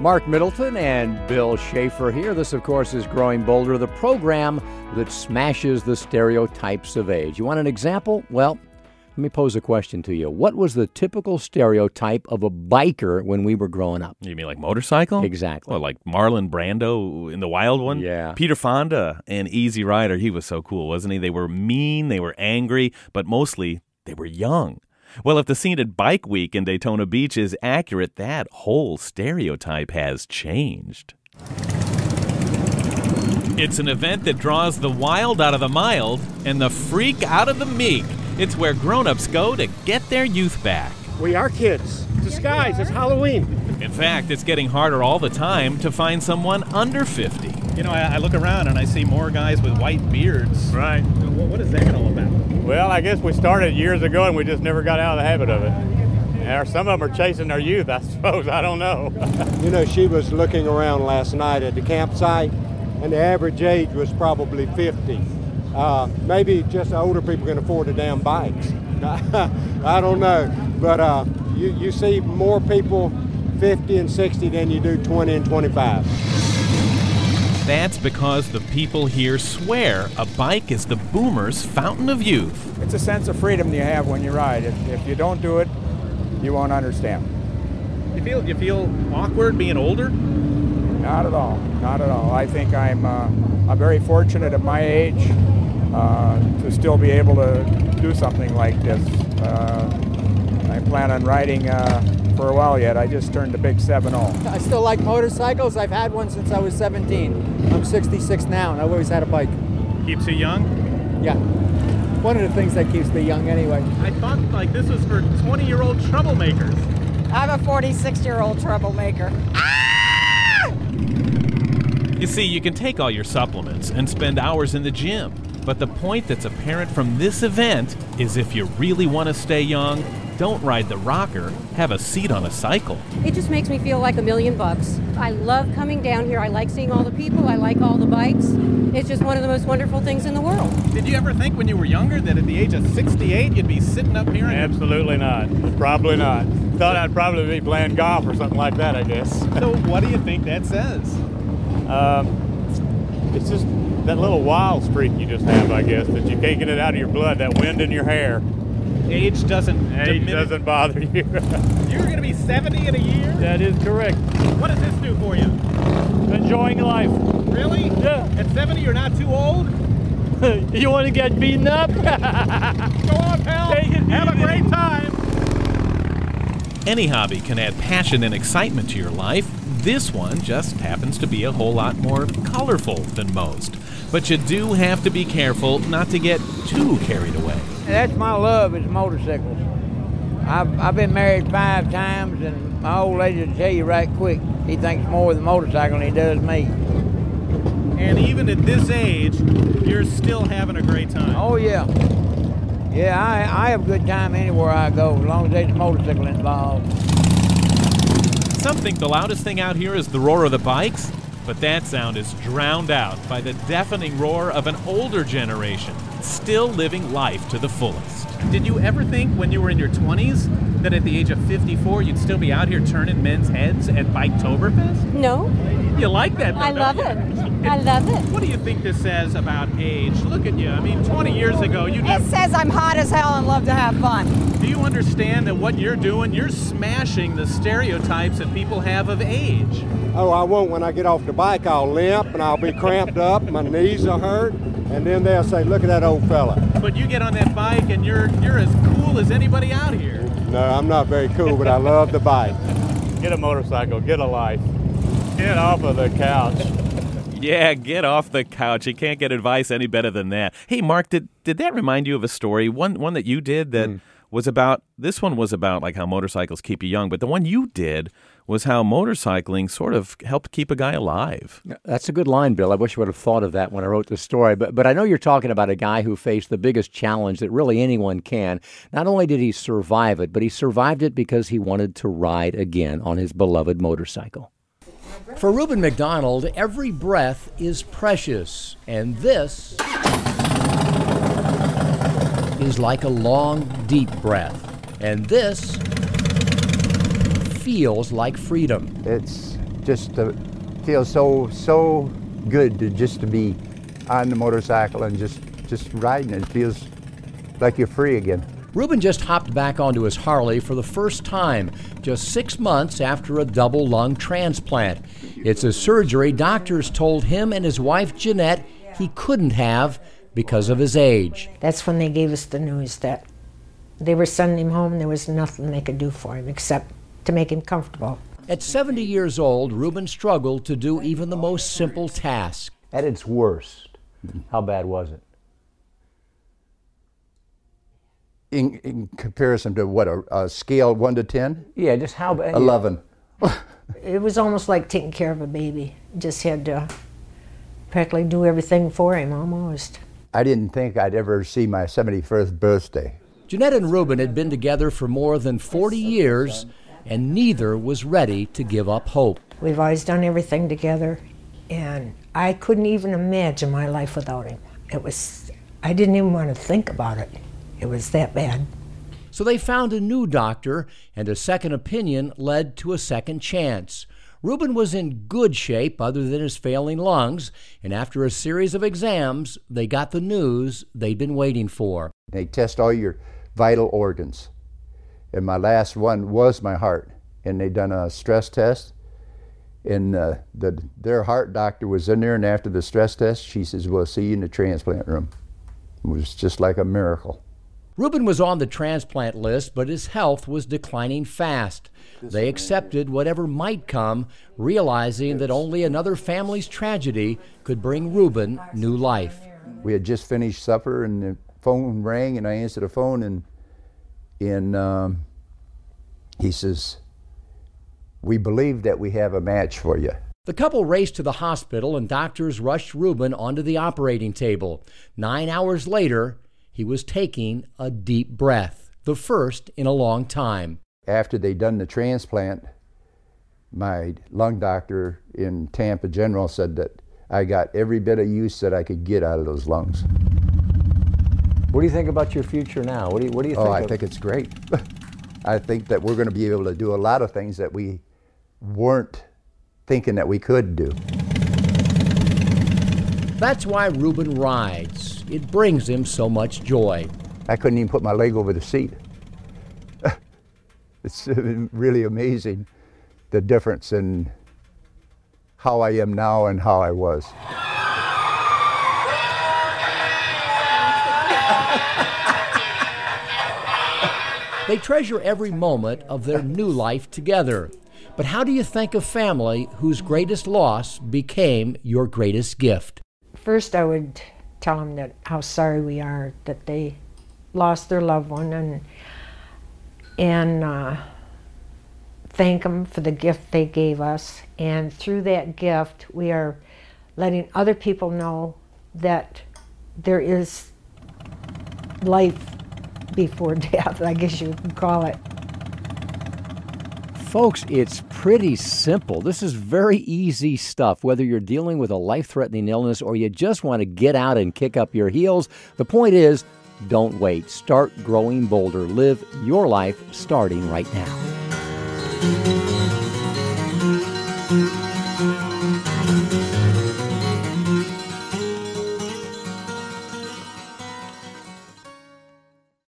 Marc Middleton and Bill Schaefer here. This, of course, is Growing Bolder, the program that smashes the stereotypes of age. You want an example? Well, let me pose a question to you. What was the typical stereotype of a biker when we were growing up? You mean like motorcycle? Exactly. Well, like Marlon Brando in the Wild One? Yeah. Peter Fonda and Easy Rider. He was so cool, wasn't he? They were mean, they were angry, but mostly they were young. Well, if the scene at Bike Week in Daytona Beach is accurate, that whole stereotype has changed. It's an event that draws the wild out of the mild and the freak out of the meek. It's where grown-ups go to get their youth back. We are kids. Disguise. It's Halloween. In fact, it's getting harder all the time to find someone under 50. You know, I, I look around and I see more guys with white beards. Right. What, what is that all about? Well, I guess we started years ago and we just never got out of the habit of it. Or some of them are chasing their youth, I suppose. I don't know. You know, she was looking around last night at the campsite, and the average age was probably 50. Uh, maybe just older people can afford the damn bikes. I don't know. But uh, you, you see more people 50 and 60 than you do 20 and 25. That's because the people here swear a bike is the boomer's fountain of youth. It's a sense of freedom you have when you ride. If, if you don't do it, you won't understand. You feel you feel awkward being older? Not at all. Not at all. I think I'm uh, I'm very fortunate at my age uh, to still be able to do something like this. Uh, I plan on riding uh, for a while yet. I just turned a big oh. 7-0. I still like motorcycles. I've had one since I was 17. I'm 66 now, and I've always had a bike. Keeps you young? Yeah. One of the things that keeps me young anyway. I thought like this was for 20-year-old troublemakers. I'm a 46 year old troublemaker. You see, you can take all your supplements and spend hours in the gym. But the point that's apparent from this event is if you really want to stay young, don't ride the rocker, have a seat on a cycle. It just makes me feel like a million bucks. I love coming down here. I like seeing all the people. I like all the bikes. It's just one of the most wonderful things in the world. Did you ever think when you were younger that at the age of 68 you'd be sitting up here? And Absolutely not. Probably not. Thought I'd probably be playing golf or something like that, I guess. so what do you think that says? Um, it's just that little wild streak you just have, I guess, that you can't get it out of your blood, that wind in your hair. Age doesn't Age diminish- doesn't bother you. You're going to be 70 in a year? that is correct. What does this do for you? Enjoying life. Really? Yeah. At 70 you're not too old? you want to get beaten up? Go on, pal. Take it Have a great time. Any hobby can add passion and excitement to your life. This one just happens to be a whole lot more colorful than most. But you do have to be careful not to get too carried away. That's my love is motorcycles. I've, I've been married five times, and my old lady will tell you right quick, he thinks more of the motorcycle than he does me. And even at this age, you're still having a great time. Oh, yeah. Yeah, I, I have a good time anywhere I go, as long as there's a motorcycle involved. Some think the loudest thing out here is the roar of the bikes, but that sound is drowned out by the deafening roar of an older generation, still living life to the fullest. Did you ever think when you were in your 20s that at the age of 54 you'd still be out here turning men's heads at Biketoberfest? No, You like that, though, I don't love you? it. I love it. What do you think this says about age? Look at you. I mean, 20 years ago, you It never. says I'm hot as hell and love to have fun. Do you understand that what you're doing, you're smashing the stereotypes that people have of age? Oh, I won't. When I get off the bike, I'll limp and I'll be cramped up. My knees are hurt. And then they'll say, look at that old fella. But you get on that bike and you're you're as cool as anybody out here. No, I'm not very cool, but I love the bike. Get a motorcycle, get a life. Get off of the couch. Yeah, get off the couch. You can't get advice any better than that. Hey, Marc, did did that remind you of a story? One one that you did that hmm. Was about this one was about like how motorcycles keep you young, but the one you did was how motorcycling sort of helped keep a guy alive. That's a good line, Bill. I wish I would have thought of that when I wrote the story. But but I know you're talking about a guy who faced the biggest challenge that really anyone can. Not only did he survive it, but he survived it because he wanted to ride again on his beloved motorcycle. For Reuben McDonald, every breath is precious, and this is like a long, deep breath. And this feels like freedom. It's just uh, feels so so good to just to be on the motorcycle and just just riding. It feels like you're free again. Ruben just hopped back onto his Harley for the first time, just six months after a double lung transplant. It's a surgery doctors told him and his wife Jeanette he couldn't have because of his age. That's when they gave us the news that they were sending him home. There was nothing they could do for him except to make him comfortable. At 70 years old, Ruben struggled to do even the most simple task. At its worst, how bad was it? In, in comparison to what a, a scale one to ten? Yeah, just how bad? Eleven. It was almost like taking care of a baby. Just had to practically do everything for him almost. I didn't think I'd ever see my 71st birthday. Jeanette and Ruben had been together for more than 40 years, and neither was ready to give up hope. We've always done everything together, and I couldn't even imagine my life without him. It was, I didn't even want to think about it. It was that bad. So they found a new doctor, and a second opinion led to a second chance. Ruben was in good shape other than his failing lungs, and after a series of exams, they got the news they'd been waiting for. They test all your vital organs. And my last one was my heart. And they done a stress test. And uh, the, their heart doctor was in there, and after the stress test, she says, We'll see you in the transplant room. It was just like a miracle. Ruben was on the transplant list, but his health was declining fast. They accepted whatever might come, realizing that only another family's tragedy could bring Reuben new life. We had just finished supper, and the phone rang, and I answered the phone, and, and um, he says, We believe that we have a match for you. The couple raced to the hospital, and doctors rushed Reuben onto the operating table. Nine hours later, he was taking a deep breath, the first in a long time. After they'd done the transplant, my lung doctor in Tampa General said that I got every bit of use that I could get out of those lungs. What do you think about your future now? What do you, what do you oh, think? Oh, I of- think it's great. I think that we're going to be able to do a lot of things that we weren't thinking that we could do. That's why Ruben rides. It brings him so much joy. I couldn't even put my leg over the seat. it's really amazing the difference in how I am now and how I was. They treasure every moment of their new life together. But how do you thank a family whose greatest loss became your greatest gift? First, I would tell them that how sorry we are that they lost their loved one, and and uh, thank them for the gift they gave us. And through that gift, we are letting other people know that there is life before death. I guess you could call it. Folks, it's pretty simple. This is very easy stuff. Whether you're dealing with a life threatening illness or you just want to get out and kick up your heels, the point is don't wait. Start growing bolder. Live your life starting right now.